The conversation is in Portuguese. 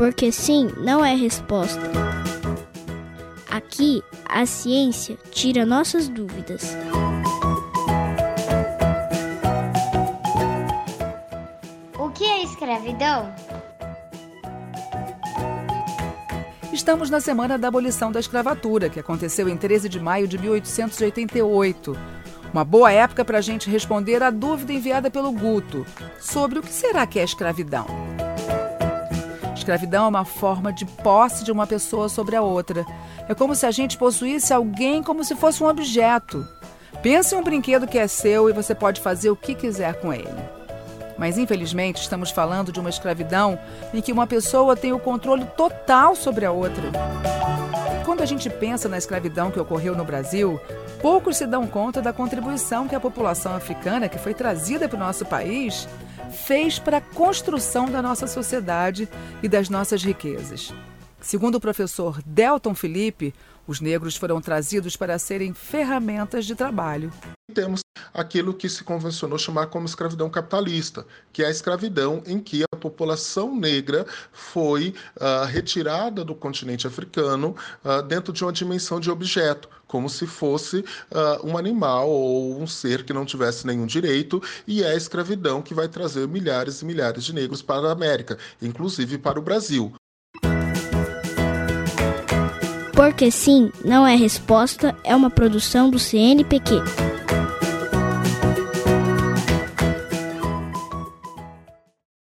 Porque sim não é resposta. Aqui, a ciência tira nossas dúvidas. O que é escravidão? Estamos na semana da abolição da escravatura, que aconteceu em 13 de maio de 1888. Uma boa época para a gente responder à dúvida enviada pelo Guto sobre o que será que é escravidão. Escravidão é uma forma de posse de uma pessoa sobre a outra. É como se a gente possuísse alguém como se fosse um objeto. Pense em um brinquedo que é seu e você pode fazer o que quiser com ele. Mas infelizmente estamos falando de uma escravidão em que uma pessoa tem o controle total sobre a outra. Quando a gente pensa na escravidão que ocorreu no Brasil, poucos se dão conta da contribuição que a população africana, que foi trazida para o nosso país, fez para a construção da nossa sociedade e das nossas riquezas. Segundo o professor Delton Felipe, os negros foram trazidos para serem ferramentas de trabalho. Temos aquilo que se convencionou chamar como escravidão capitalista, que é a escravidão em que a população negra foi uh, retirada do continente africano uh, dentro de uma dimensão de objeto, como se fosse uh, um animal ou um ser que não tivesse nenhum direito, e é a escravidão que vai trazer milhares e milhares de negros para a América, inclusive para o Brasil. Porque sim, não é resposta, é uma produção do CNPq.